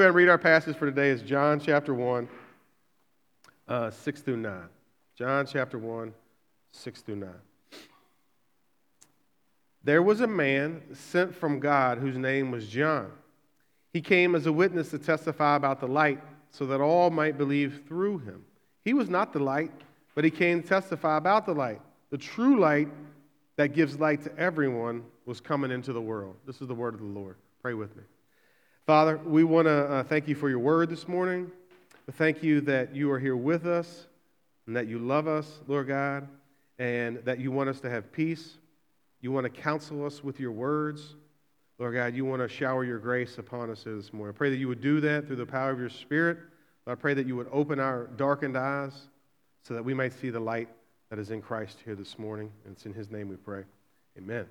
To read our passage for today is John chapter 1, uh, 6 through 9. John chapter 1, 6 through 9. There was a man sent from God whose name was John. He came as a witness to testify about the light so that all might believe through him. He was not the light, but he came to testify about the light. The true light that gives light to everyone was coming into the world. This is the word of the Lord. Pray with me. Father, we want to uh, thank you for your word this morning. Thank you that you are here with us and that you love us, Lord God, and that you want us to have peace. You want to counsel us with your words. Lord God, you want to shower your grace upon us this morning. I pray that you would do that through the power of your Spirit. I pray that you would open our darkened eyes so that we might see the light that is in Christ here this morning. And it's in his name we pray. Amen.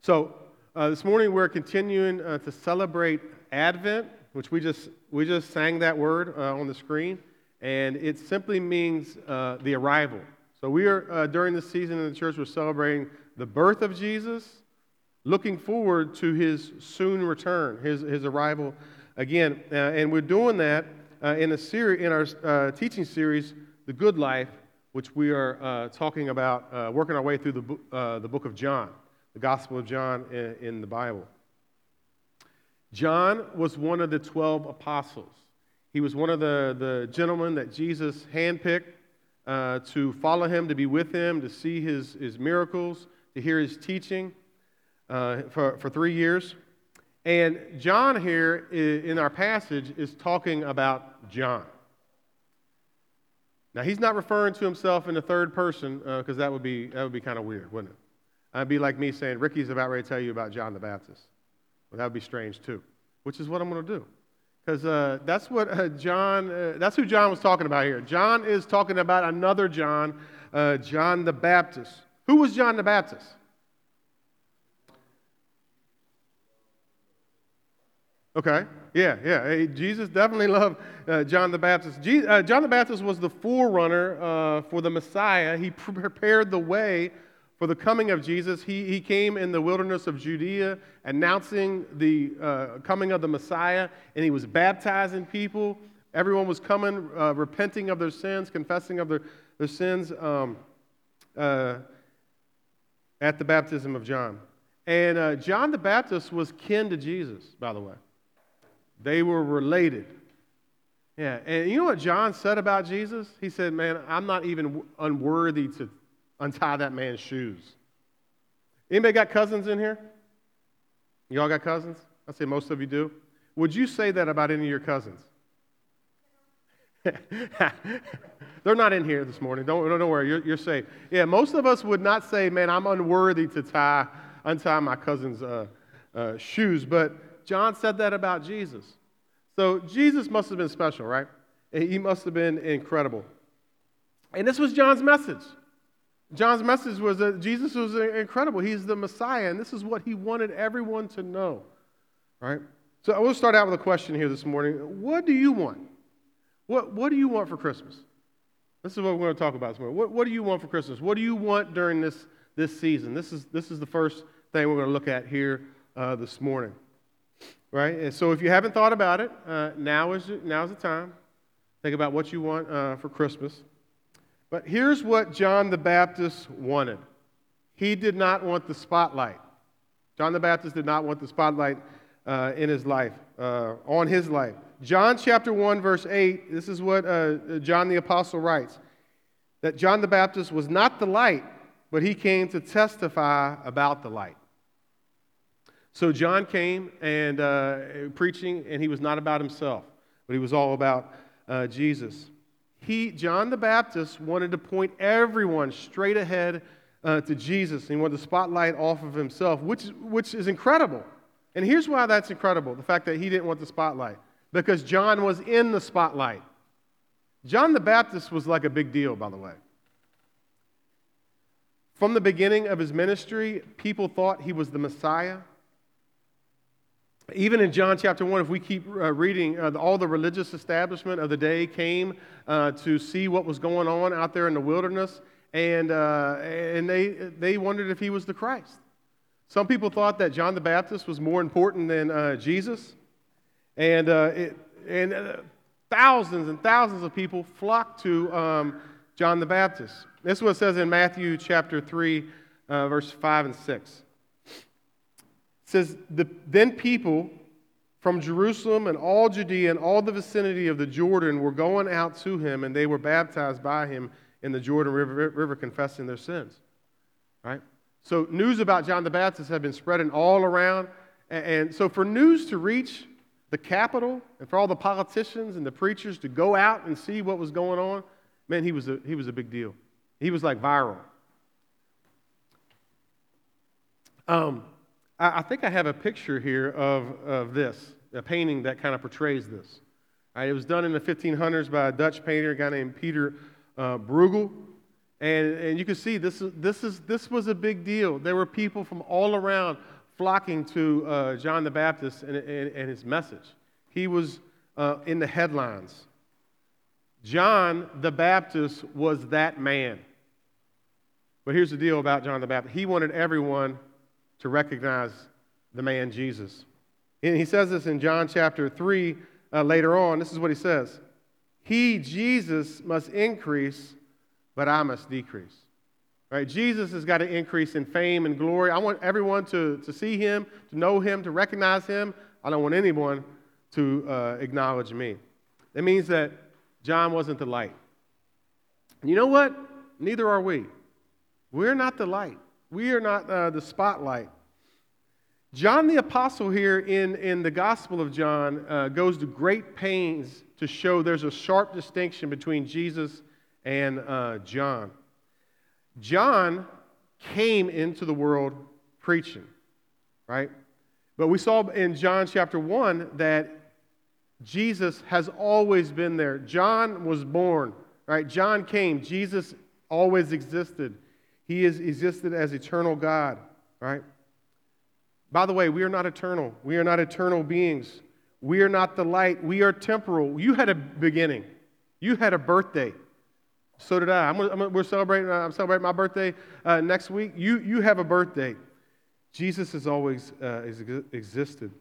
So, uh, this morning we're continuing uh, to celebrate Advent, which we just, we just sang that word uh, on the screen, and it simply means uh, the arrival. So we are, uh, during this season in the church, we're celebrating the birth of Jesus, looking forward to his soon return, his, his arrival again. Uh, and we're doing that in, a seri- in our teaching series, The Good Life, which we are talking about, working our way through the, the book of John the Gospel of John in, the Bible. John was one of the 12 apostles. He was one of the, the gentlemen that Jesus handpicked uh, to follow him, to be with him, to see his, his miracles, to hear his teaching uh, for, for three years. And John here in our passage is talking about John. Now, he's not referring to himself in the third person because uh, that would be, that would be kind of weird, wouldn't it? That'd be like me saying, Ricky's about ready to tell you about John the Baptist. Well, that would be strange too, which is what I'm going to do. Because uh, that's what uh, John, uh, that's who John was talking about here. John is talking about another John, uh, John the Baptist. Who was John the Baptist? Okay, yeah, yeah. Hey, Jesus definitely loved uh, John the Baptist. Je- uh, John the Baptist was the forerunner for the Messiah. He prepared the way for the coming of Jesus. He, he came in the wilderness of Judea announcing the uh, coming of the Messiah, and he was baptizing people. Everyone was coming, uh, repenting of their sins, confessing of their, their sins um, uh, at the baptism of John. And uh, John the Baptist was kin to Jesus, by the way. They were related. Yeah, and you know what John said about Jesus? He said, Man, I'm not even unworthy to untie that man's shoes. Anybody got cousins in here? You all got cousins? I say most of you do. Would you say that about any of your cousins? They're not in here this morning. Don't, don't worry, you're, you're, safe. Yeah, most of us would not say, man, I'm unworthy to tie, untie my cousin's uh, uh, shoes. But John said that about Jesus. So Jesus must have been special, right? He must have been incredible. And this was John's message. John's message was that Jesus was incredible. He's the Messiah, and this is what he wanted everyone to know. Right? So I will start out with a question here this morning. What do you want? What, what do you want for Christmas? This is what we're going to talk about this morning. What, what do you want for Christmas? What do you want during this, this season? This is, this is the first thing we're going to look at here uh, this morning. Right? And so if you haven't thought about it, uh, now, is, now is the time. Think about what you want uh, for Christmas. But here's what John the Baptist wanted he did not want the spotlight. John the Baptist did not want the spotlight uh, in his life, uh, on his life. John chapter 1, verse 8, this is what uh, John the Apostle writes that John the Baptist was not the light, but he came to testify about the light. So John came and uh, preaching, and he was not about himself, but he was all about uh, Jesus he, John the Baptist, wanted to point everyone straight ahead uh, to Jesus. He wanted the spotlight off of himself, which, which is incredible. And here's why that's incredible the fact that he didn't want the spotlight. Because John was in the spotlight. John the Baptist was like a big deal, by the way. From the beginning of his ministry, people thought he was the Messiah. Even in John chapter 1, if we keep uh, reading, uh, all the religious establishment of the day came uh, to see what was going on out there in the wilderness, and, uh, and they, they wondered if he was the Christ. Some people thought that John the Baptist was more important than uh, Jesus. And, uh, it, and thousands and thousands of people flocked to um, John the Baptist. This is what it says in Matthew chapter 3, uh, verse 5 and 6. Says, the, Then people from Jerusalem and all Judea and all the vicinity of the Jordan were going out to him, and they were baptized by him in the Jordan River, river confessing their sins. Right? So, news about John the Baptist had been spreading all around. And, and so, for news to reach the capital and for all the politicians and the preachers to go out and see what was going on, man, he was a, he was a big deal. He was like viral. Um, I, I think I have a picture here of, of this, a painting that kind of portrays this. Right, it was done in the 1500s by a Dutch painter, a guy named Peter uh, Bruegel. And, and you can see this, is, this, is, this was a big deal. There were people from all around flocking to uh, John the Baptist and, and, and, his message. He was uh, in the headlines. John the Baptist was that man. But here's the deal about John the Baptist he wanted everyone to recognize the man Jesus. And he says this in John chapter 3 uh, later on. This is what he says He, Jesus, must increase, but I must decrease. Right? Jesus has got to increase in fame and glory. I want everyone to, to see him, to know him, to recognize him. I don't want anyone to uh, acknowledge me. That means that John wasn't the light. You know what? Neither are we. We're not the light. We are not uh, the spotlight. John the Apostle here in, in the Gospel of John uh, goes to great pains to show there's a sharp distinction between Jesus and uh, John. John came into the world preaching, right? But we saw in John chapter 1 that Jesus has always been there. John was born, right? John came. Jesus always existed. He has existed as eternal God, right? By the way, we are not eternal. We are not eternal beings. We are not the light. We are temporal. You had a beginning. You had a birthday. So did I. I'm, I'm, we're celebrating. Uh, I'm celebrating my birthday uh, next week. You, you have a birthday. Jesus has always uh, existed.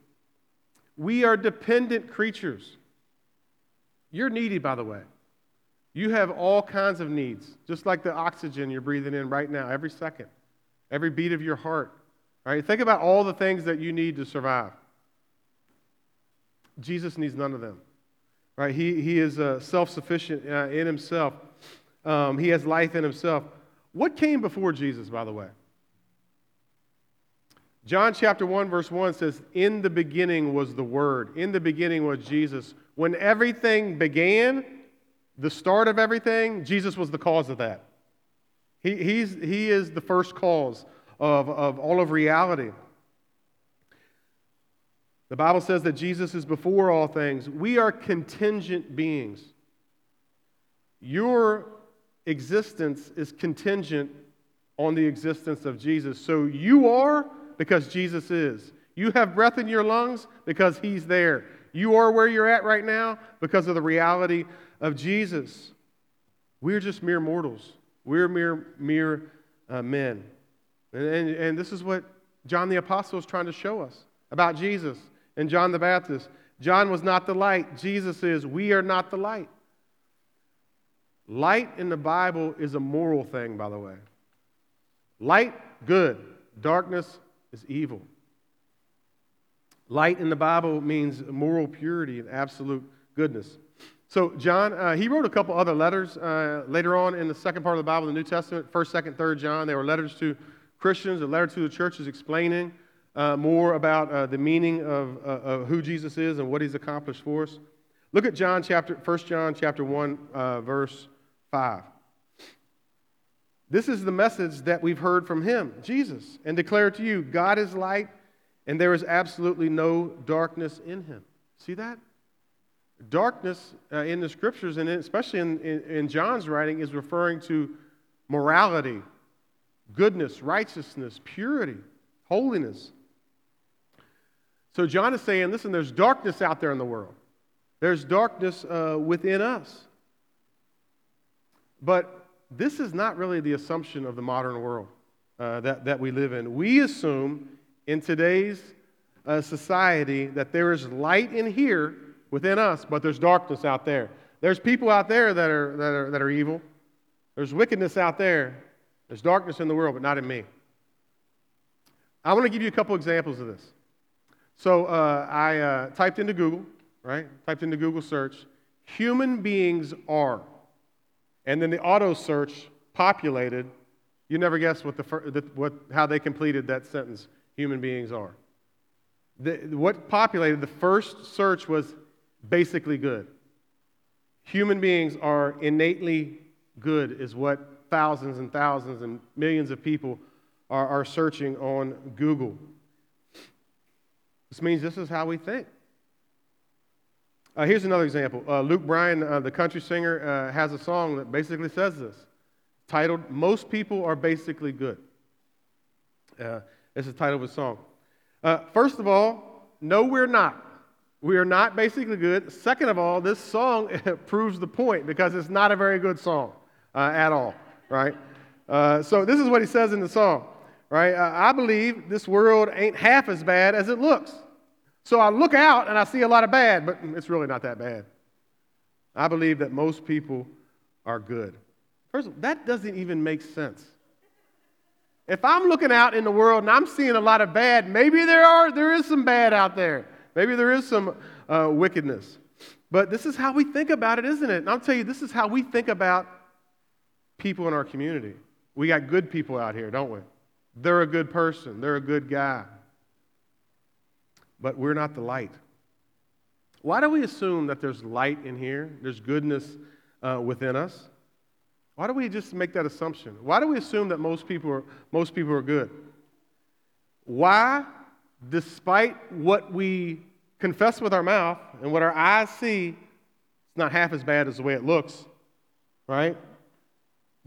We are dependent creatures. You're needy, by the way. You have all kinds of needs, just like the oxygen you're breathing in right now, every second, every beat of your heart. Right? Think about all the things that you need to survive. Jesus needs none of them. Right? He, he is uh, self sufficient uh, in himself, um, he has life in himself. What came before Jesus, by the way? John chapter 1, verse 1 says, In the beginning was the Word. In the beginning was Jesus. When everything began, the start of everything, Jesus was the cause of that. He, he's, he is the first cause of, of all of reality. The Bible says that Jesus is before all things. We are contingent beings. Your existence is contingent on the existence of Jesus. So you are because Jesus is. You have breath in your lungs because He's there. You are where you're at right now because of the reality of Jesus. We're just mere mortals. We're mere, mere uh, men. And, and, and this is what John the Apostle is trying to show us about Jesus and John the Baptist. John was not the light. Jesus is. We are not the light. Light in the Bible is a moral thing, by the way. Light, good. Darkness is evil. Light in the Bible means moral purity and absolute goodness. So, John, uh, he wrote a couple other letters uh, later on in the second part of the Bible, the New Testament, 1st, 2nd, 3rd John. They were letters to Christians, a letter to the churches explaining uh, more about uh, the meaning of, uh, of, who Jesus is and what he's accomplished for us. Look at John chapter, 1 John chapter 1, uh, verse 5. This is the message that we've heard from him, Jesus, and declare to you God is light, and there is absolutely no darkness in him. See that? Darkness uh, in the scriptures, and especially in, in, in John's writing, is referring to morality, goodness, righteousness, purity, holiness. So John is saying, listen, there's darkness out there in the world. There's darkness uh, within us. But this is not really the assumption of the modern world uh, that, that we live in. We assume in today's uh, society that there is light in here within us, but there's darkness out there. There's people out there that are, that are, that are evil. There's wickedness out there. There's darkness in the world, but not in me. I want to give you a couple examples of this. So uh, I uh, typed into Google, right? Typed into Google search, human beings are. And then the auto search populated. You never guess what the, what, how they completed that sentence human beings are. The, what populated the first search was basically good. Human beings are innately good, is what thousands and thousands and millions of people are, are searching on Google. This means this is how we think. Uh, here's another example. Uh, Luke Bryan, uh, the country singer, uh, has a song that basically says this, titled "Most People Are Basically Good." Uh, the title of a song. Uh, first of all, no, we're not. We are not basically good. Second of all, this song proves the point because it's not a very good song uh, at all, right? Uh, so this is what he says in the song right? Uh, I believe this world ain't half as bad as it looks. So I look out and I see a lot of bad, but it's really not that bad. I believe that most people are good. First of all, that doesn't even make sense. If I'm looking out in the world and I'm seeing a lot of bad, maybe there are there is some bad out there. Maybe there is some uh, wickedness. But this is how we think about it, isn't it? And I'll tell you, this is how we think about people in our community. We got good people out here, don't we? They're a good person, they're a good guy. But we're not the light. Why do we assume that there's light in here, there's goodness uh, within us? Why do we just make that assumption? Why do we assume that most people are, most people are good? Why, despite what we confess with our mouth and what our eyes see, it's not half as bad as the way it looks, right?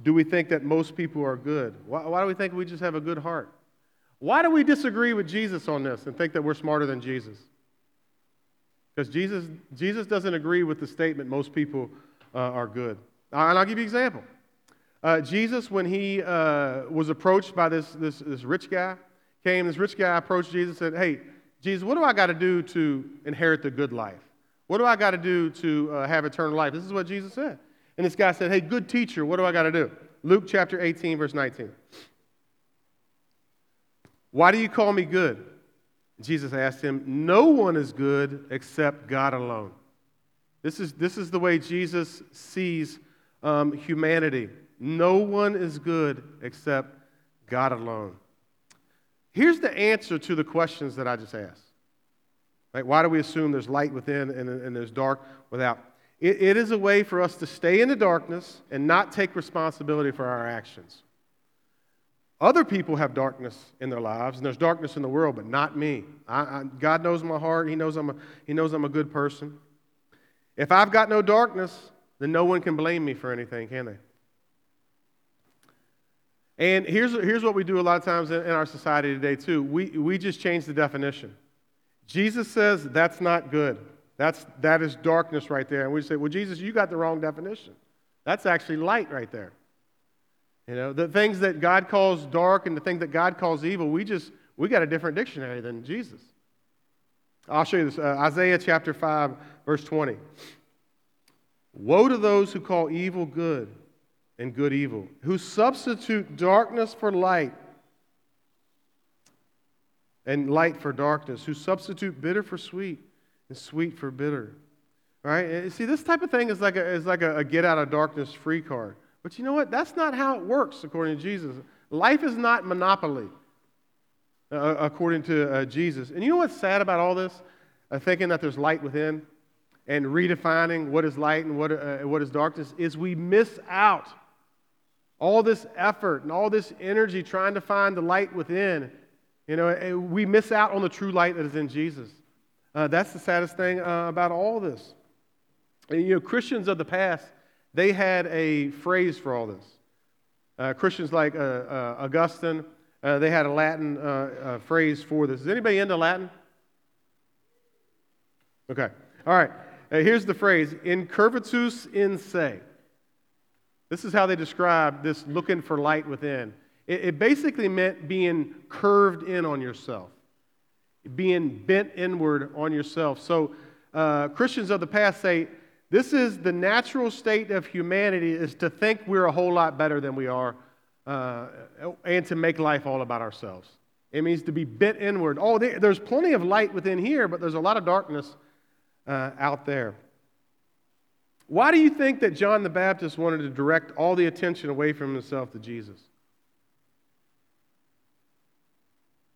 do we think that most people are good? Why, why, do we think we just have a good heart? Why do we disagree with Jesus on this and think that we're smarter than Jesus? Because Jesus, Jesus doesn't agree with the statement most people uh, are good. Uh, and I'll give you an example. Uh, Jesus, when he uh, was approached by this, this, this rich guy, came, this rich guy approached Jesus and said, Hey, Jesus, what do I got to do to inherit the good life? What do I got to do to uh, have eternal life? This is what Jesus said. And this guy said, Hey, good teacher, what do I got to do? Luke chapter 18, verse 19. Why do you call me good? Jesus asked him, No one is good except God alone. This is, this is the way Jesus sees um, humanity. No one is good except God alone. Here's the answer to the questions that I just asked. Right? Why do we assume there's light within and, and there's dark without? It, it is a way for us to stay in the darkness and not take responsibility for our actions. Other people have darkness in their lives, and there's darkness in the world, but not me. I, I, God knows my heart. He knows, I'm a, he knows I'm a good person. If I've got no darkness, then no one can blame me for anything, can they? And here's, here's what we do a lot of times in, in our society today, too. We, we just change the definition. Jesus says that's not good. That's, that is darkness right there. And we say, well, Jesus, you got the wrong definition. That's actually light right there. You know, the things that God calls dark and the things that God calls evil, we just, we got a different dictionary than Jesus. I'll show you this. Uh, Isaiah chapter 5, verse 20. Woe to those who call evil good and good evil, who substitute darkness for light and light for darkness, who substitute bitter for sweet and sweet for bitter. Right? See, this type of thing is like a, is like a, a get out of darkness free card. But you know what? That's not how it works, according to Jesus. Life is not monopoly, uh, according to uh, Jesus. And you know what's sad about all this? Uh, thinking that there's light within and redefining what is light and what, uh, what is darkness is we miss out all this effort and all this energy trying to find the light within. You know, we miss out on the true light that is in Jesus. Uh, that's the saddest thing uh, about all this. And, you know, Christians of the past, they had a phrase for all this. Uh, Christians like uh, uh, Augustine, uh, they had a Latin phrase for this. Is anybody into Latin? Okay. All right. here's the phrase incurvatus in se. This is how they describe this looking for light within. It, it basically meant being curved in on yourself. being bent inward on yourself. So, uh, Christians of the past say this is the natural state of humanity is to think we're a whole lot better than we are uh, and to make life all about ourselves. It means to be bent inward. Oh, there's plenty of light within here, but there's a lot of darkness uh, out there. Why do you think that John the Baptist wanted to direct all the attention away from himself to Jesus?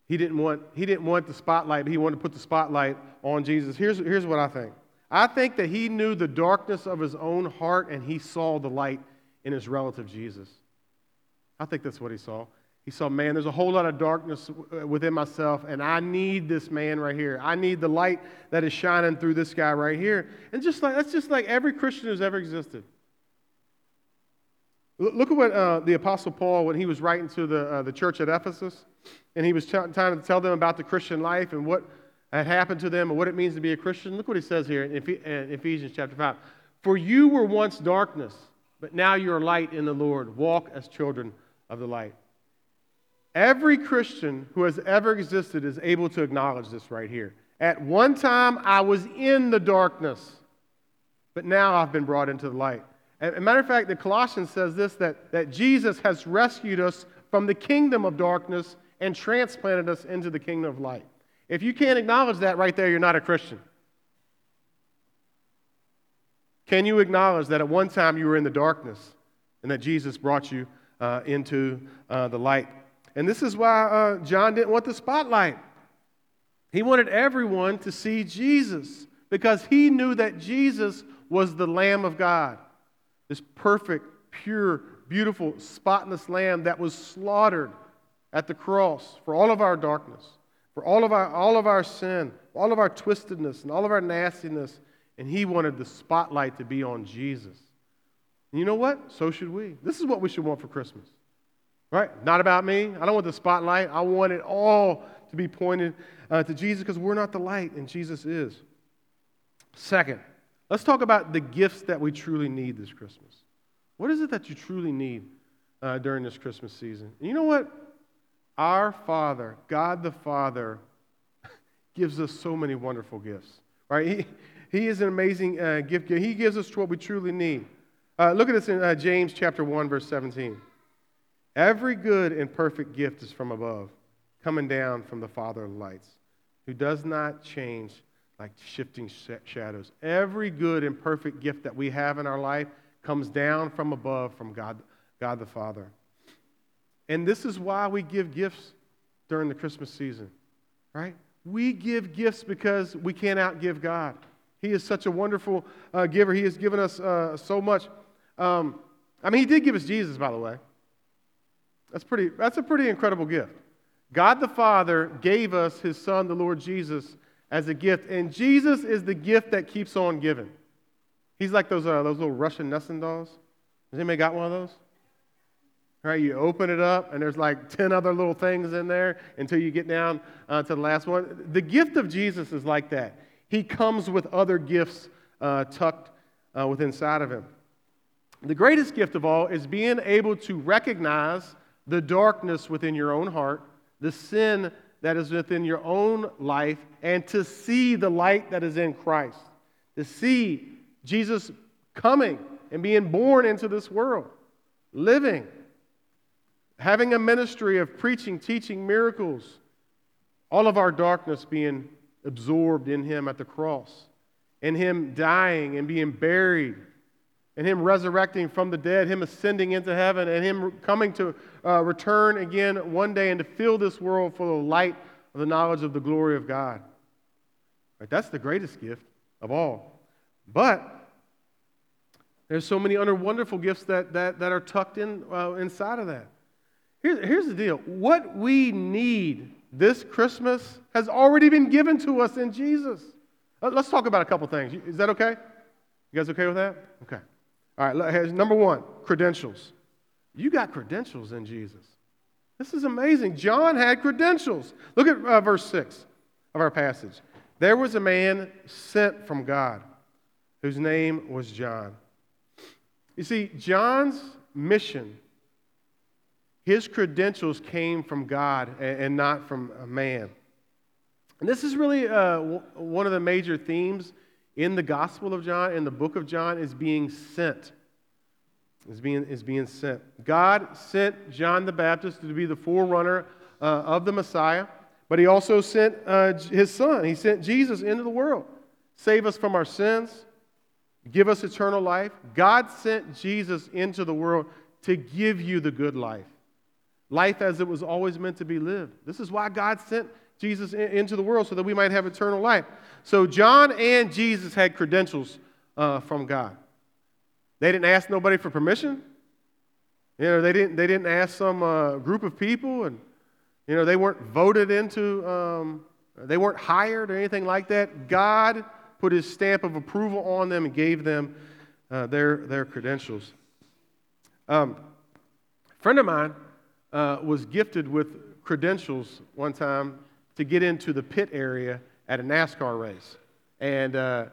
He didn't want, he didn't want the spotlight, but he wanted to put the spotlight on Jesus. Here's, here's what I think I think that he knew the darkness of his own heart and he saw the light in his relative Jesus. I think that's what he saw. He saw, man, there's a whole lot of darkness uh, within myself, and I need this man right here. I need the light that is shining through this guy right here. And just like that's just like every Christian who's ever existed. Look at what uh, the Apostle Paul, when he was writing to the, uh, the church at Ephesus, and he was trying to tell them about the Christian life and what had happened to them and what it means to be a Christian. Look what he says here in Ephesians chapter 5. For you were once darkness, but now you are light in the Lord. Walk as children of the light. Every Christian who has ever existed is able to acknowledge this right here. At one time, I was in the darkness, but now I've been brought into the light. As a matter of fact, the Colossians says this that, that Jesus has rescued us from the kingdom of darkness and transplanted us into the kingdom of light. If you can't acknowledge that right there, you're not a Christian. Can you acknowledge that at one time you were in the darkness and that Jesus brought you uh, into uh, the light? And this is why uh, John didn't want the spotlight. He wanted everyone to see Jesus because he knew that Jesus was the Lamb of God, this perfect, pure, beautiful, spotless Lamb that was slaughtered at the cross for all of our darkness, for all of our, all of our sin, all of our twistedness, and all of our nastiness. And he wanted the spotlight to be on Jesus. And you know what? So should we. This is what we should want for Christmas. Right? Not about me. I don't want the spotlight. I want it all to be pointed uh, to Jesus because we're not the light and Jesus is. Second, let's talk about the gifts that we truly need this Christmas. What is it that you truly need uh, during this Christmas season? And you know what? Our Father, God the Father, gives us so many wonderful gifts, right? He, he is an amazing uh, gift. He gives us what we truly need. Uh, look at this in uh, James chapter 1, verse 17. Every good and perfect gift is from above, coming down from the Father of lights, who does not change like shifting shadows. Every good and perfect gift that we have in our life comes down from above from God, God the Father. And this is why we give gifts during the Christmas season, right? We give gifts because we can't outgive God. He is such a wonderful uh, giver. He has given us uh, so much. Um, I mean, He did give us Jesus, by the way. That's, pretty, that's a pretty incredible gift. God the Father gave us His Son, the Lord Jesus, as a gift. And Jesus is the gift that keeps on giving. He's like those, uh, those little Russian nesting dolls. Has anybody got one of those? Right, you open it up, and there's like 10 other little things in there until you get down uh, to the last one. The gift of Jesus is like that. He comes with other gifts uh, tucked uh, within inside of him. The greatest gift of all is being able to recognize the darkness within your own heart, the sin that is within your own life, and to see the light that is in Christ. To see Jesus coming and being born into this world, living having a ministry of preaching, teaching miracles, all of our darkness being absorbed in Him at the cross, and Him dying and being buried, and Him resurrecting from the dead, Him ascending into heaven, and Him coming to uh, return again one day and to fill this world full of light of the knowledge of the glory of God. Right, that's the greatest gift of all. But there's so many other wonderful gifts that, that, that are tucked in uh, inside of that. Here's, here's the deal what we need this Christmas has already been given to us in Jesus. Uh, let's talk about a couple things. Is that okay? You guys okay with that? Okay. All right, number one credentials. You got credentials in Jesus. This is amazing. John had credentials. Look at uh, verse 6 of our passage. There was a man sent from God whose name was John. You see, John's mission his credentials came from God and not from a man. And this is really uh, one of the major themes in the Gospel of John, in the book of John, is being sent. Is being, is being sent. God sent John the Baptist to be the forerunner uh, of the Messiah, but he also sent uh, his son. He sent Jesus into the world, save us from our sins, give us eternal life. God sent Jesus into the world to give you the good life, life as it was always meant to be lived. This is why God sent Jesus into the world so that we might have eternal life. So John and Jesus had credentials uh, from God. They didn't ask nobody for permission. You know, they didn't, they didn't ask some uh, group of people, and, you know, they weren't voted into, um, they weren't hired or anything like that. God put his stamp of approval on them and gave them uh, their, their credentials. Um, a friend of mine uh, was gifted with credentials one time to get into the pit area at a NASCAR race. And uh,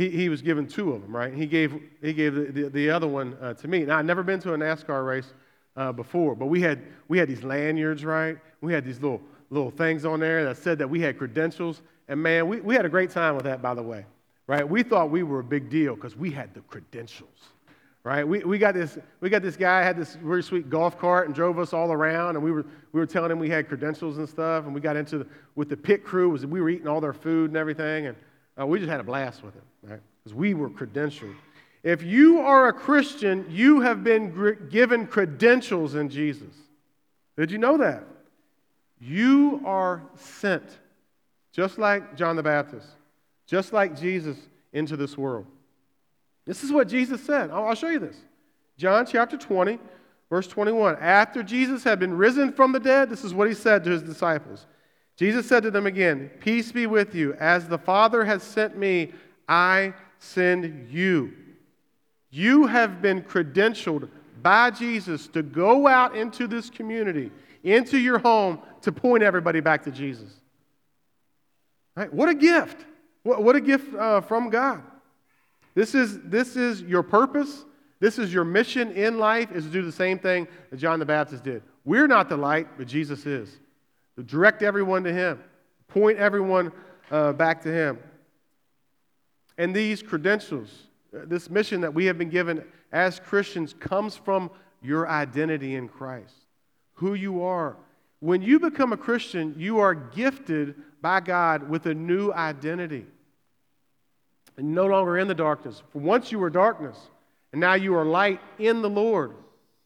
he, he was given two of them, right? He gave, he gave the, the, the other one uh, to me. Now, I'd never been to a NASCAR race uh, before, but we had, we had these lanyards, right? We had these little, little things on there that said that we had credentials. And man, we, we had a great time with that, by the way, right? We thought we were a big deal because we had the credentials right? We, we, got this, we got this guy had this really sweet golf cart and drove us all around, and we were, we were telling him we had credentials and stuff, and we got into the, with the pit crew, was we were eating all their food and everything, and uh, we just had a blast with it, right? Because we were credentialed. If you are a Christian, you have been gr- given credentials in Jesus. Did you know that? You are sent, just like John the Baptist, just like Jesus, into this world. This is what Jesus said. I'll show you this. John chapter 20, verse 21. After Jesus had been risen from the dead, this is what he said to his disciples. Jesus said to them again, Peace be with you. As the Father has sent me, I send you. You have been credentialed by Jesus to go out into this community, into your home, to point everybody back to Jesus. Right? What a gift. What, what a gift uh, from God. This is, this is your purpose. This is your mission in life is to do the same thing that John the Baptist did. We're not the light, but Jesus is. To direct everyone to him, point everyone uh, back to him. And these credentials, uh, this mission that we have been given as Christians, comes from your identity in Christ, who you are. When you become a Christian, you are gifted by God with a new identity and no longer in the darkness. For once you were darkness, and now you are light in the Lord.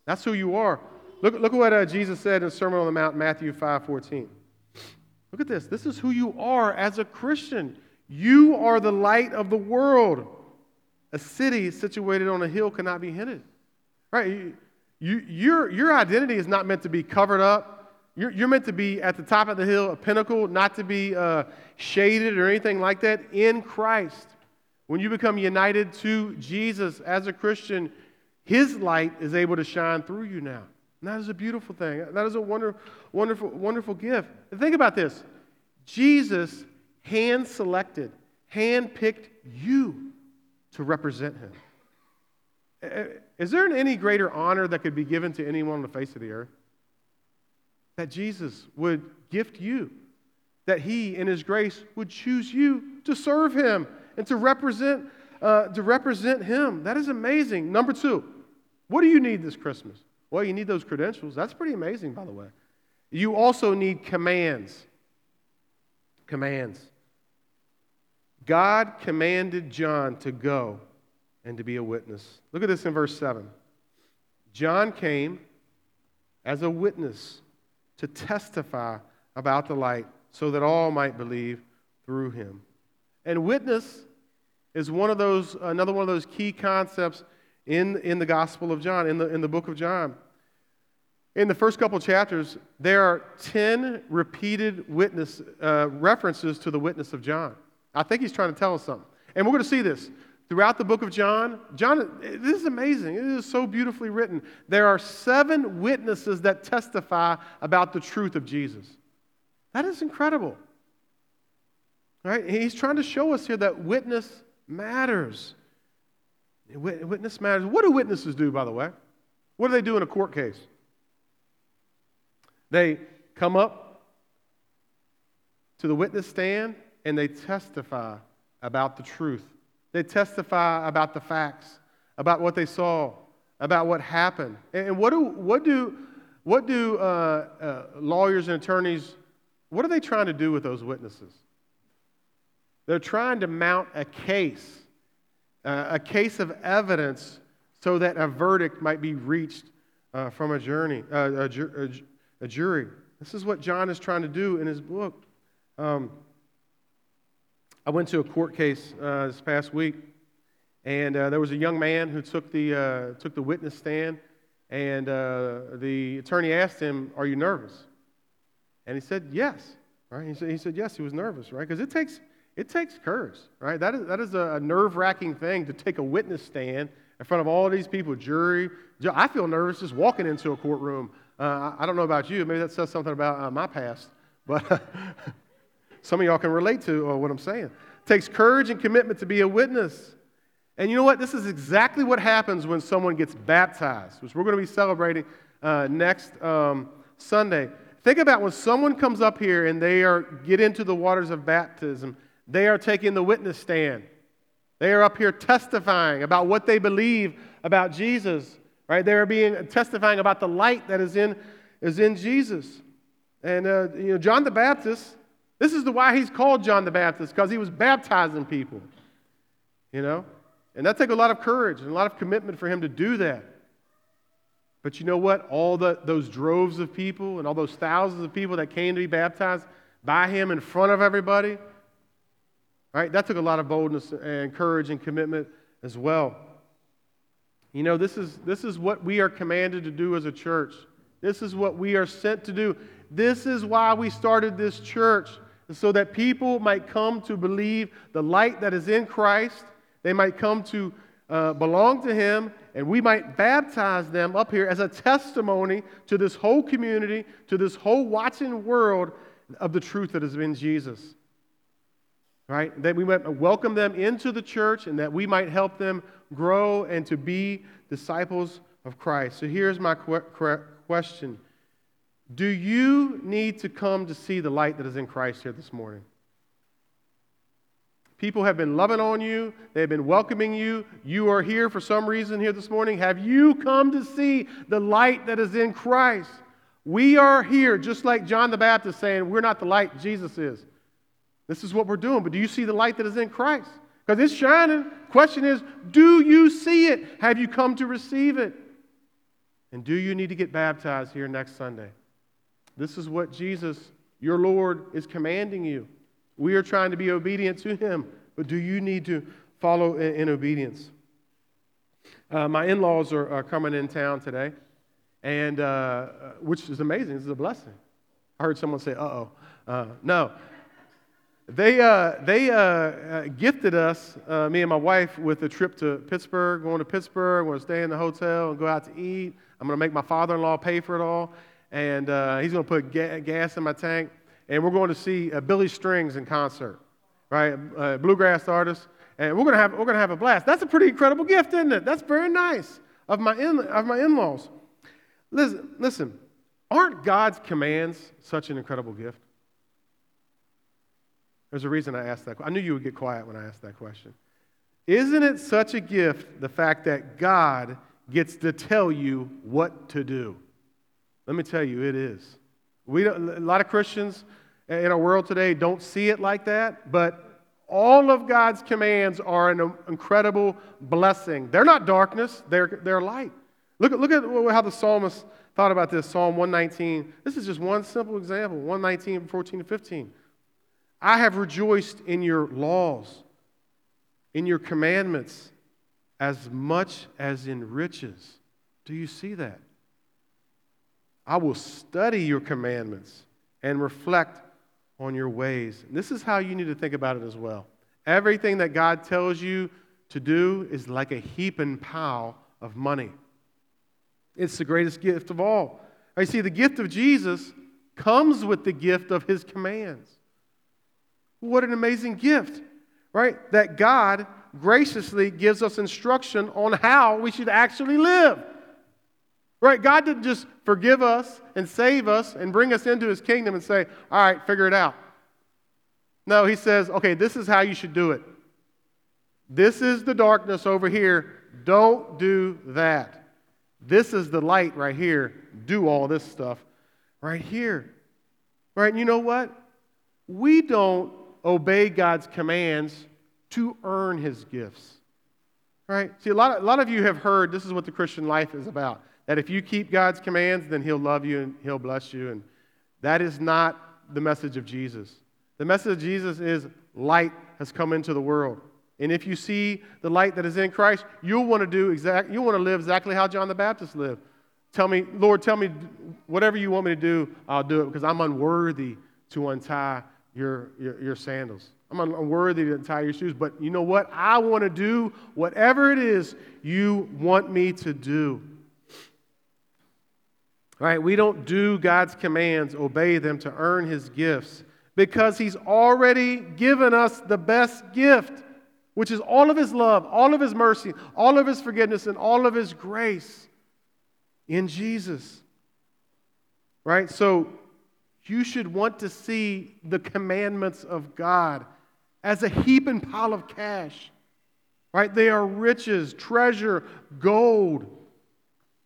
That's who you are. Look, look at what uh, Jesus said in the Sermon on the Mount, Matthew 5 14. Look at this. This is who you are as a Christian. You are the light of the world. A city situated on a hill cannot be hidden. Right? You, your, your identity is not meant to be covered up. You're, you're meant to be at the top of the hill, a pinnacle, not to be uh, shaded or anything like that in Christ. When you become united to Jesus as a Christian, his light is able to shine through you now. And that is a beautiful thing. That is a wonderful, wonderful, wonderful gift. And think about this Jesus hand selected, hand picked you to represent him. Is there any greater honor that could be given to anyone on the face of the earth? That Jesus would gift you, that he, in his grace, would choose you to serve him and to represent, uh, to represent Him. That is amazing. Number two, what do you need this Christmas? Well, you need those credentials. That's pretty amazing, by the way. You also need commands. Commands. God commanded John to go and to be a witness. Look at this in verse 7. John came as a witness to testify about the light so that all might believe through him. And witness is one of those, another one of those key concepts in, in the Gospel of John, in the, in the book of John. In the first couple chapters, there are 10 repeated witness uh, references to the witness of John. I think he's trying to tell us something. And we're going to see this throughout the book of John. John, this is amazing. It is so beautifully written. There are seven witnesses that testify about the truth of Jesus. That is incredible. Right? He's trying to show us here that witness matters. Witness matters. What do witnesses do, by the way? What do they do in a court case? They come up to the witness stand and they testify about the truth. They testify about the facts, about what they saw, about what happened. And what do, what do, what do uh, uh, lawyers and attorneys, what are they trying to do with those witnesses? They're trying to mount a case, uh, a case of evidence, so that a verdict might be reached uh, from a, journey, uh, a, ju- a, jury. This is what John is trying to do in his book. Um, I went to a court case uh, this past week, and uh, there was a young man who took the, uh, took the witness stand, and uh, the attorney asked him, Are you nervous? And he said, Yes. Right? He said, he said Yes, he was nervous, right? Because it takes, it takes courage, right? That is, that is a, nerve wracking thing to take a witness stand in front of all these people, jury. I feel nervous just walking into a courtroom. Uh, I don't know about you. Maybe that says something about uh, my past, but some of y'all can relate to uh, what I'm saying. It takes courage and commitment to be a witness. And you know what? This is exactly what happens when someone gets baptized, which we're going to be celebrating uh, next um, Sunday. Think about when someone comes up here and they are get into the waters of baptism, they are taking the witness stand. They are up here testifying about what they believe about Jesus. Right? They are being testifying about the light that is in, is in Jesus. And uh, you know, John the Baptist, this is the why he's called John the Baptist, because he was baptizing people. You know? And that took a lot of courage and a lot of commitment for him to do that. But you know what? All the, those droves of people and all those thousands of people that came to be baptized by him in front of everybody, right? That took a lot of boldness and courage and commitment as well. You know, this is, this is what we are commanded to do as a church. This is what we are sent to do. This is why we started this church, so that people might come to believe the light that is in Christ. They might come to uh, belong to Him, and we might baptize them up here as a testimony to this whole community, to this whole watching world of the truth that is in Jesus. Right? That we might welcome them into the church and that we might help them grow and to be disciples of Christ. So here's my question Do you need to come to see the light that is in Christ here this morning? People have been loving on you. They've been welcoming you. You are here for some reason here this morning. Have you come to see the light that is in Christ? We are here, just like John the Baptist saying, We're not the light, Jesus is. This is what we're doing. But do you see the light that is in Christ? Because it's shining. Question is, do you see it? Have you come to receive it? And do you need to get baptized here next Sunday? This is what Jesus, your Lord, is commanding you. We are trying to be obedient to him, but do you need to follow in, in obedience? Uh, my in laws are, are, coming in town today, and uh, which is amazing. This is a blessing. I heard someone say, uh oh. Uh, no. They, uh, they uh, gifted us, me and my wife, with a trip to Pittsburgh, going to Pittsburgh. We're going to stay in the hotel and go out to eat. I'm going to make my father in law pay for it all, and he's going to put ga- gas in my tank and we're going to see uh, Billy Strings in concert, right? Uh, bluegrass artist, and we're going to have we're going to have a blast. That's a pretty incredible gift, isn't it? That's very nice of my in, of my in-laws. Listen, listen, aren't God's commands such an incredible gift? There's a reason I asked that. I knew you would get quiet when I asked that question. Isn't it such a gift the fact that God gets to tell you what to do? Let me tell you, it is. We a lot of Christians in our world today don't see it like that, but all of God's commands are an incredible blessing. They're not darkness, they're, they're light. Look look at how the psalmist thought about this Psalm 119. This is just one simple example 119, 14, and 15. I have rejoiced in your laws, in your commandments, as much as in riches. Do you see that? I will study your commandments and reflect on your ways. And this is how you need to think about it as well. Everything that God tells you to do is like a heaping pile of money. It's the greatest gift of all. I see the gift of Jesus comes with the gift of his commands. What an amazing gift, right? That God graciously gives us instruction on how we should actually live. Right? God didn't just forgive us and save us and bring us into his kingdom and say, all right, figure it out. No, he says, okay, this is how you should do it. This is the darkness over here. Don't do that. This is the light right here. Do all this stuff right here. Right? And you know what? We don't obey God's commands to earn his gifts. Right? See, a lot, of, a lot of you have heard this is what the Christian life is about. That if you keep God's commands, then he'll love you and he'll bless you. And that is not the message of Jesus. The message of Jesus is light has come into the world. And if you see the light that is in Christ, you'll want to do exact, you'll want to live exactly how John the Baptist lived. Tell me, Lord, tell me whatever you want me to do, I'll do it because I'm unworthy to untie your, your, your sandals. I'm unworthy to tie your shoes. But you know what? I want to do whatever it is you want me to do. All right, we don't do God's commands, obey them to earn his gifts because he's already given us the best gift, which is all of his love, all of his mercy, all of his forgiveness, and all of his grace in Jesus. Right? So you should want to see the commandments of God as a heap and pile of cash. Right? They are riches, treasure, gold.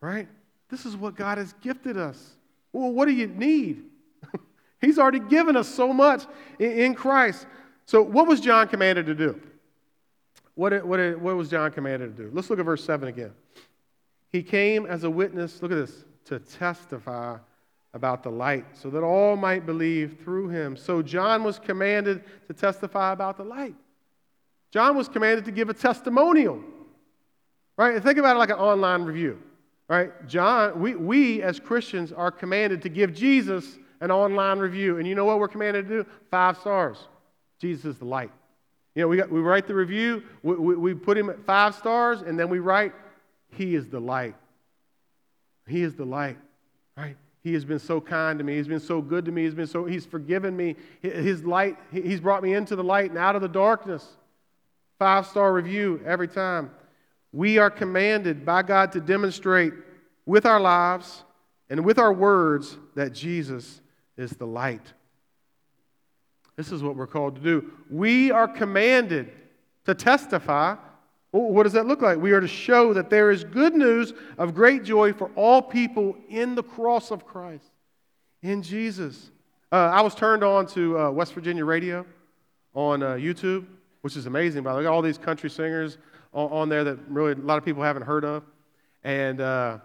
Right? This is what God has gifted us. Well, what do you need? He's already given us so much in Christ. So, what was John commanded to do? What, what, what was John commanded to do? Let's look at verse 7 again. He came as a witness, look at this, to testify about the light, so that all might believe through him. So, John was commanded to testify about the light. John was commanded to give a testimonial. Right? think about it like an online review right? John, we, we as Christians are commanded to give Jesus an online review. And you know what we're commanded to do? Five stars. Jesus is the light. You know, we, got, we write the review, we, we, we put him at five stars, and then we write, He is the light. He is the light, right? He has been so kind to me. He's been so good to me. He's been so, he's forgiven me. His light, he's brought me into the light and out of the darkness. Five star review every time. We are commanded by God to demonstrate with our lives and with our words that Jesus is the light. This is what we're called to do. We are commanded to testify. What does that look like? We are to show that there is good news of great joy for all people in the cross of Christ, in Jesus. Uh, I was turned on to uh, West Virginia radio on uh, YouTube, which is amazing. By the way, all these country singers on, on there that really a lot of people haven't heard of. And uh,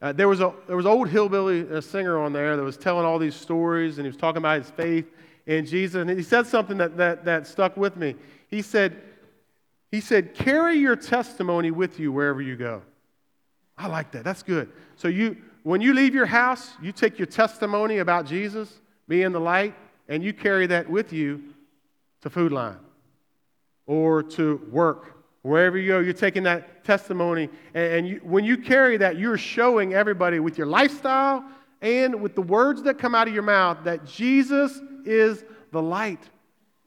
uh, there was a there was an old hillbilly uh, singer on there that was telling all these stories, and he was talking about his faith in Jesus. And he said something that, that, that stuck with me. He said, he said, carry your testimony with you wherever you go. I like that. That's good. So you when you leave your house, you take your testimony about Jesus being the light, and you carry that with you to Food Lion or to work Wherever you go, you're taking that testimony. And, you, when you carry that, you're showing everybody with your lifestyle and with the words that come out of your mouth that Jesus is the light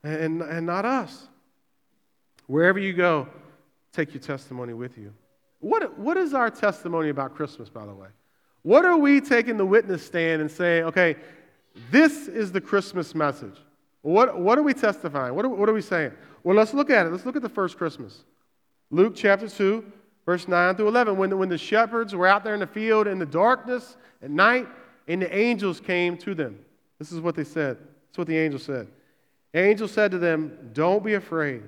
and, and not us. Wherever you go, take your testimony with you. What, what is our testimony about Christmas, by the way? What are we taking the witness stand and saying, okay, this is the Christmas message? What, what are we testifying? What are, what are we saying? Well, let's look at it. Let's look at the first Christmas. Luke chapter 2, verse 9 through 11. When the, when the shepherds were out there in the field in the darkness at night, and the angels came to them. This is what they said. That's what the angel said. Angel said to them, Don't be afraid,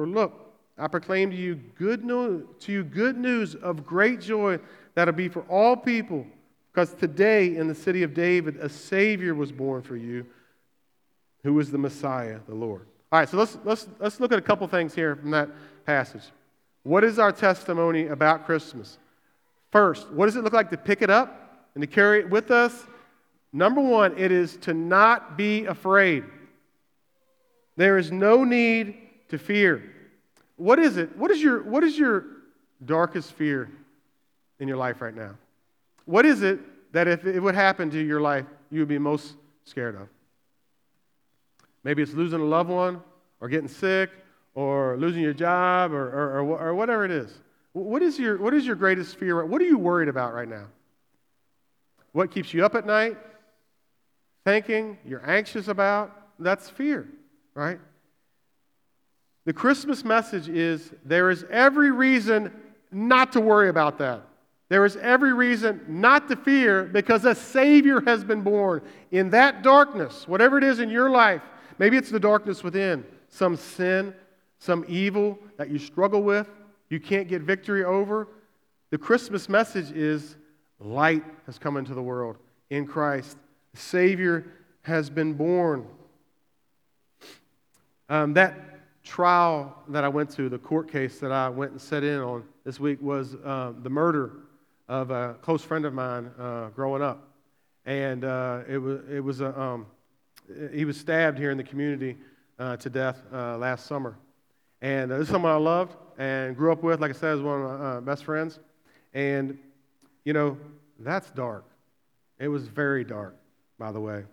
for look, I proclaim to you good news, to you good news of great joy that'll be for all people, because today in the city of David a Savior was born for you, who is the Messiah, the Lord. All right, so let's, let's, let's look at a couple things here from that passage. What is our testimony about Christmas? First, what does it look like to pick it up and to carry it with us? Number one, it is to not be afraid. There is no need to fear. What is it? What is your, what is your darkest fear in your life right now? What is it that if it would happen to your life, you would be most scared of? Maybe it's losing a loved one or getting sick or losing your job or, or, or, or whatever it is. What is, your, what is your greatest fear? What are you worried about right now? What keeps you up at night? Thinking, you're anxious about? That's fear, right? The Christmas message is there is every reason not to worry about that. There is every reason not to fear because a Savior has been born. In that darkness, whatever it is in your life, maybe it's the darkness within, some sin, some evil that you struggle with, you can't get victory over. The Christmas message is light has come into the world in Christ. The Savior has been born. Um, that trial that I went to, the court case that I went and sat in on this week, was uh, the murder of a close friend of mine uh, growing up. And uh, it was, it was a, um, he was stabbed here in the community uh, to death uh, last summer. And uh, this is someone I loved and grew up with, like I said, as one of my best friends. And, you know, that's dark. It was very dark, by the way.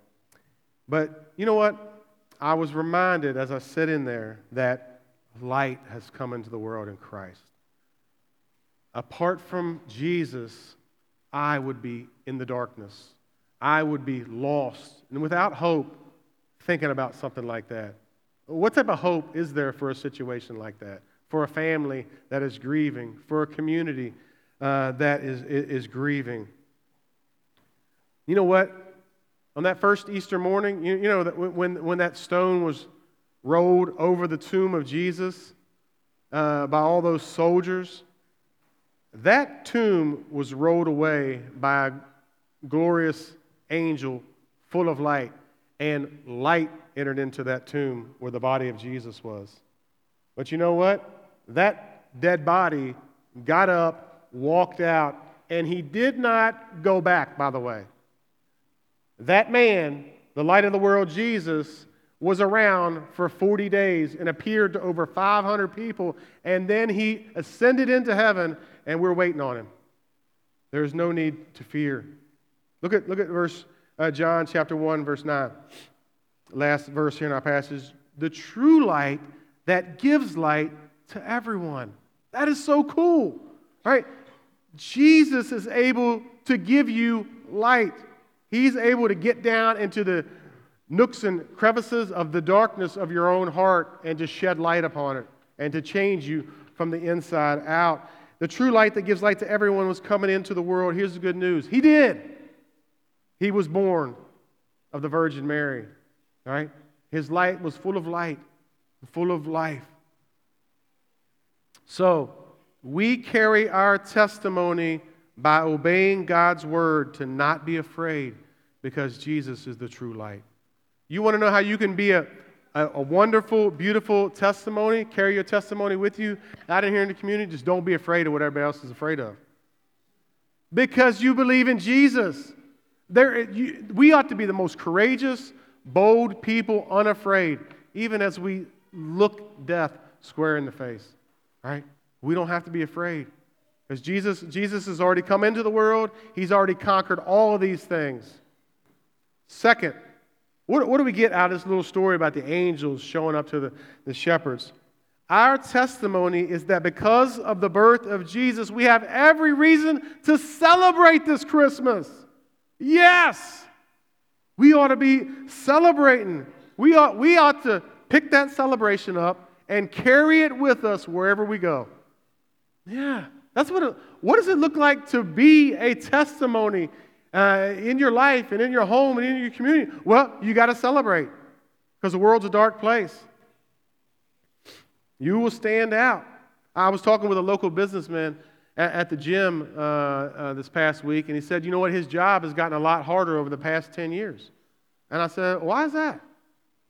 But you know what? I was reminded as I sit in there that light has come into the world in Christ. Apart from Jesus, I would be in the darkness. I would be lost and without hope thinking about something like that. What type of hope is there for a situation like that? For a family that is grieving, for a community uh, that is, is grieving. You know what? On that first Easter morning, you, you know, when, when that stone was rolled over the tomb of Jesus uh, by all those soldiers, that tomb was rolled away by a glorious angel full of light, and light entered into that tomb where the body of Jesus was. But you know what? That dead body got up, walked out, and he did not go back, by the way. That man, the light of the world, Jesus, was around for 40 days and appeared to over 500 people, and then he ascended into heaven, and we're waiting on him. There is no need to fear. Look at, look at verse uh, John chapter 1, verse 9. Last verse here in our passage. The true light that gives light to everyone. That is so cool. right? Jesus is able to give you light. He's able to get down into the nooks and crevices of the darkness of your own heart and to shed light upon it and to change you from the inside out. The true light that gives light to everyone was coming into the world. Here's the good news He did. He was born of the Virgin Mary, right? His light was full of light, full of life. So, we carry our testimony by obeying God's word to not be afraid because Jesus is the true light. You want to know how you can be a, a, a, wonderful, beautiful testimony? Carry your testimony with you out in here in the community. Just don't be afraid of what everybody else is afraid of. Because you believe in Jesus. There, you, we ought to be the most courageous, bold people, unafraid, even as we look death square in the face. Right? We don't have to be afraid. Because Jesus, Jesus has already come into the world, he's already conquered all of these things. Second, what, what do we get out of this little story about the angels showing up to the, the shepherds? Our testimony is that because of the birth of Jesus, we have every reason to celebrate this Christmas. Yes, we ought to be celebrating. We ought, we ought to pick that celebration up and carry it with us wherever we go. Yeah. That's what, it, what does it look like to be a testimony uh, in your life and in your home and in your community? Well, you got to celebrate because the world's a dark place. You will stand out. I was talking with a local businessman at, at the gym uh, uh, this past week, and he said, You know what? His job has gotten a lot harder over the past 10 years. And I said, Why is that?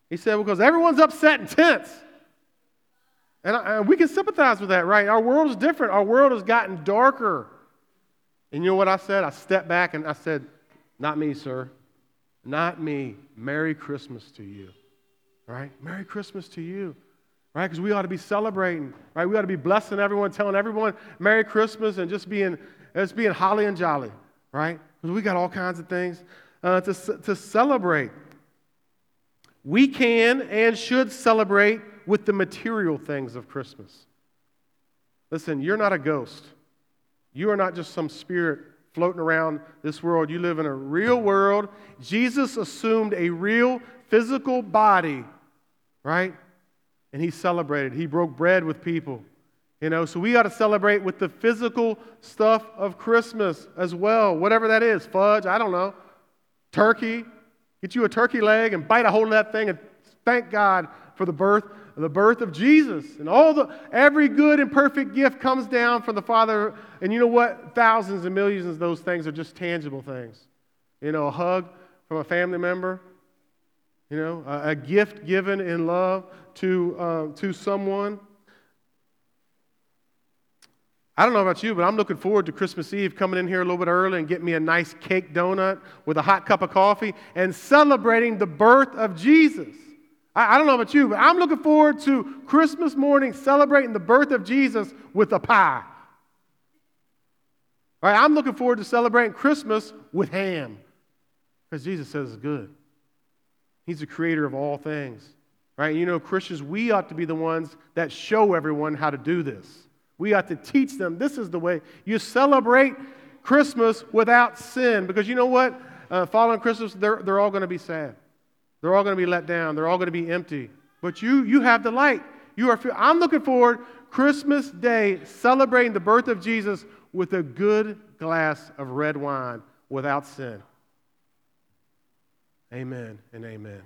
He said, Because everyone's upset and tense. And, I, we can sympathize with that, right? Our world is different. Our world has gotten darker. And you know what I said? I stepped back and I said, Not me, sir. Not me. Merry Christmas to you. Right? Merry Christmas to you. Right? Because we ought to be celebrating. Right? We ought to be blessing everyone, telling everyone Merry Christmas and just being, just being holly and jolly. Right? Because we got all kinds of things uh, to, to celebrate. We can and should celebrate with the material things of Christmas. Listen, you're not a ghost. You are not just some spirit floating around this world. You live in a real world. Jesus assumed a real physical body, right? And he celebrated. He broke bread with people. You know, so we got to celebrate with the physical stuff of Christmas as well, whatever that is fudge, I don't know, turkey. Get you a turkey leg and bite a hold of that thing and thank God for the birth the birth of Jesus. And all the every good and perfect gift comes down from the Father. And you know what? Thousands and millions of those things are just tangible things. You know, a hug from a family member, you know, a, a gift given in love to, uh, to someone. I don't know about you, but I'm looking forward to Christmas Eve coming in here a little bit early and getting me a nice cake donut with a hot cup of coffee and celebrating the birth of Jesus. I, I don't know about you, but I'm looking forward to Christmas morning celebrating the birth of Jesus with a pie. All right, I'm looking forward to celebrating Christmas with ham because Jesus says it's good. He's the creator of all things. Right? You know, Christians, we ought to be the ones that show everyone how to do this. We ought to teach them this is the way you celebrate Christmas without sin. Because you know what? Uh, following Christmas, they're, they're all going to be sad. They're all going to be let down. They're all going to be empty. But you, you have the light. You are. I'm looking forward Christmas Day celebrating the birth of Jesus with a good glass of red wine without sin. Amen and amen.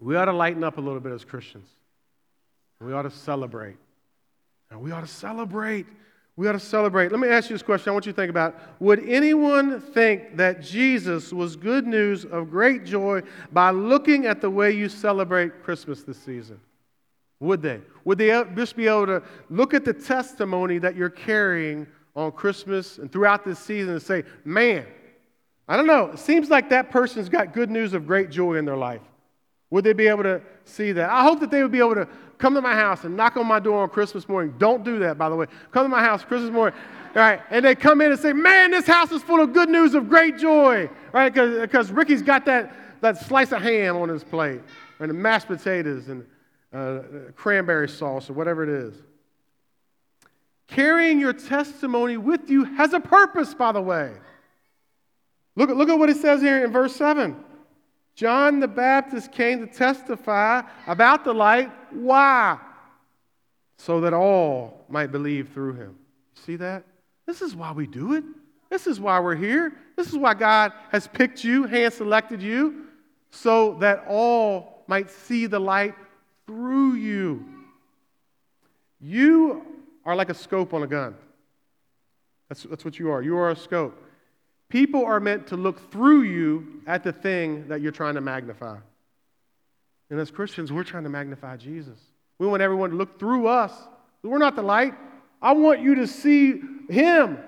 We ought to lighten up a little bit as Christians. We ought to celebrate. And we ought to celebrate. We ought to celebrate. Let me ask you this question. I want you to think about Would anyone think that Jesus was good news of great joy by looking at the way you celebrate Christmas this season? Would they? Would they just be able to look at the testimony that you're carrying on Christmas and throughout this season and say, man, I don't know, it seems like that person's got good news of great joy in their life. Would they be able to see that? I hope that they would be able to come to my house and knock on my door on Christmas morning. Don't do that, by the way. Come to my house Christmas morning. All right, and they come in and say, Man, this house is full of good news of great joy. Right? Because Ricky's got that, that slice of ham on his plate, and the mashed potatoes and uh, cranberry sauce or whatever it is. Carrying your testimony with you has a purpose, by the way. Look, look at what it says here in verse 7. John the Baptist came to testify about the light. Why? So that all might believe through him. See that? This is why we do it. This is why we're here. This is why God has picked you, hand selected you, so that all might see the light through you. You are like a scope on a gun. That's, that's what you are. You are a scope. People are meant to look through you at the thing that you're trying to magnify. And as Christians, we're trying to magnify Jesus. We want everyone to look through us. We're not the light. I want you to see Him.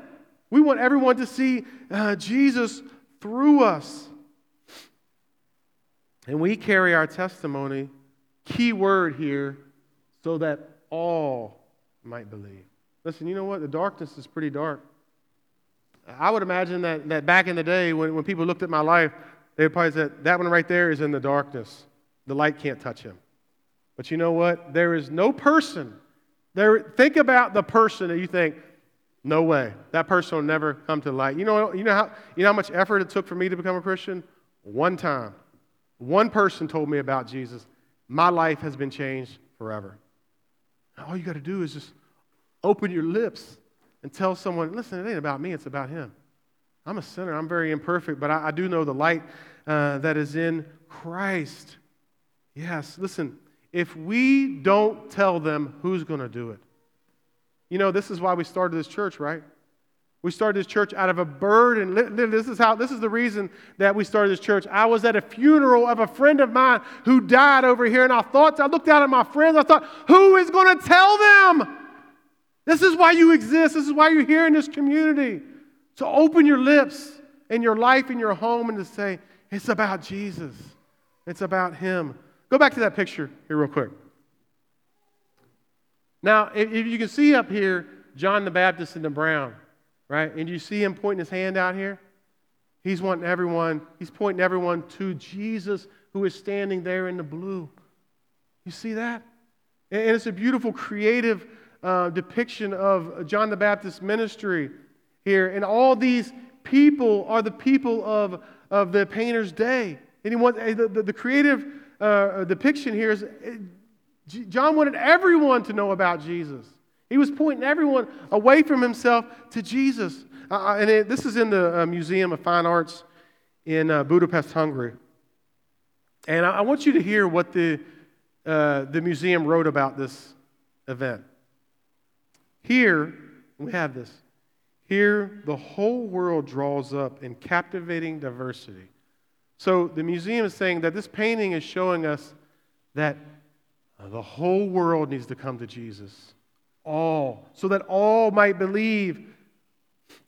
We want everyone to see uh, Jesus through us. And we carry our testimony, key word here, so that all might believe. Listen, you know what? The darkness is pretty dark. I would imagine that, that back in the day, when, when people looked at my life, they would probably say, That one right there is in the darkness. The light can't touch him. But you know what? There is no person. There, think about the person that you think, no way. That person will never come to light. You know, you know, how, you know how much effort it took for me to become a Christian? One time. One person told me about Jesus. My life has been changed forever. All you got to do is just open your lips and tell someone, listen, it ain't about me, it's about him. I'm a sinner. I'm very imperfect, but I, I do know the light uh, that is in Christ. Yes, listen, if we don't tell them, who's going to do it? You know, this is why we started this church, right? We started this church out of a burden. This is how this is the reason that we started this church. I was at a funeral of a friend of mine who died over here, and I thought, I looked out at my friends, I thought, who is going to tell them? This is why you exist. This is why you're here in this community. To open your lips and your life, and your home, and to say, it's about Jesus. It's about Him. Go back to that picture here, real quick. Now, if, you can see up here, John the Baptist in the brown, right? And you see him pointing his hand out here? He's wanting everyone, he's pointing everyone to Jesus who is standing there in the blue. You see that? And it's a beautiful, creative uh, depiction of John the Baptist's ministry here. And all these people are the people of, of the painter's day. And he wants, the, the, the creative uh, depiction here is John wanted everyone to know about Jesus. He was pointing everyone away from himself to Jesus. Uh, uh, and it, this is in the uh, Museum of Fine Arts in uh, Budapest, Hungary. And I, I, want you to hear what the, uh, the museum wrote about this event. Here, we have this. Here, the whole world draws up in captivating diversity. So the museum is saying that this painting is showing us that the whole world needs to come to Jesus. All. So that all might believe.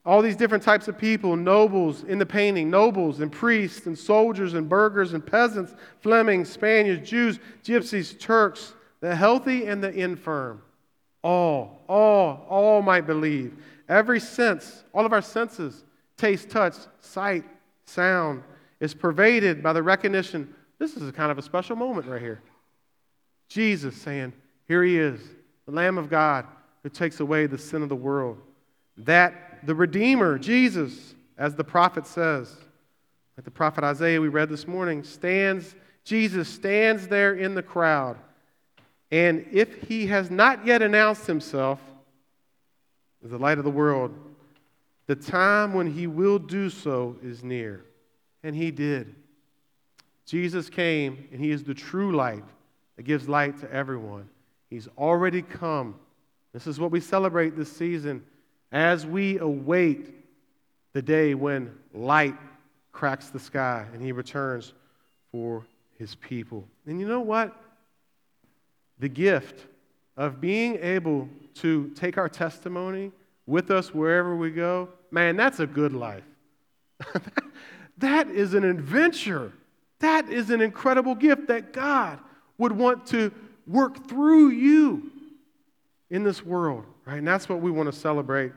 All these different types of people, nobles in the painting, nobles and priests and soldiers and burghers and peasants, Flemings, Spaniards, Jews, gypsies, Turks, the healthy and the infirm. All, all, all might believe. Every sense, all of our senses, taste, touch, sight, sound, is pervaded by the recognition this is a kind of a special moment right here. Jesus saying, Here he is, the Lamb of God who takes away the sin of the world. That the Redeemer, Jesus, as the prophet says, like the prophet Isaiah we read this morning, stands, Jesus stands there in the crowd. And if he has not yet announced himself as the light of the world, the time when he will do so is near. And he did. Jesus came, and he is the true light that gives light to everyone. He's already come. This is what we celebrate this season as we await the day when light cracks the sky and he returns for his people. And you know what? The gift of being able to take our testimony with us wherever we go, man, that's a good life. that is an adventure. That is an incredible gift that God would want to work through you in this world, right? And that's what we want to celebrate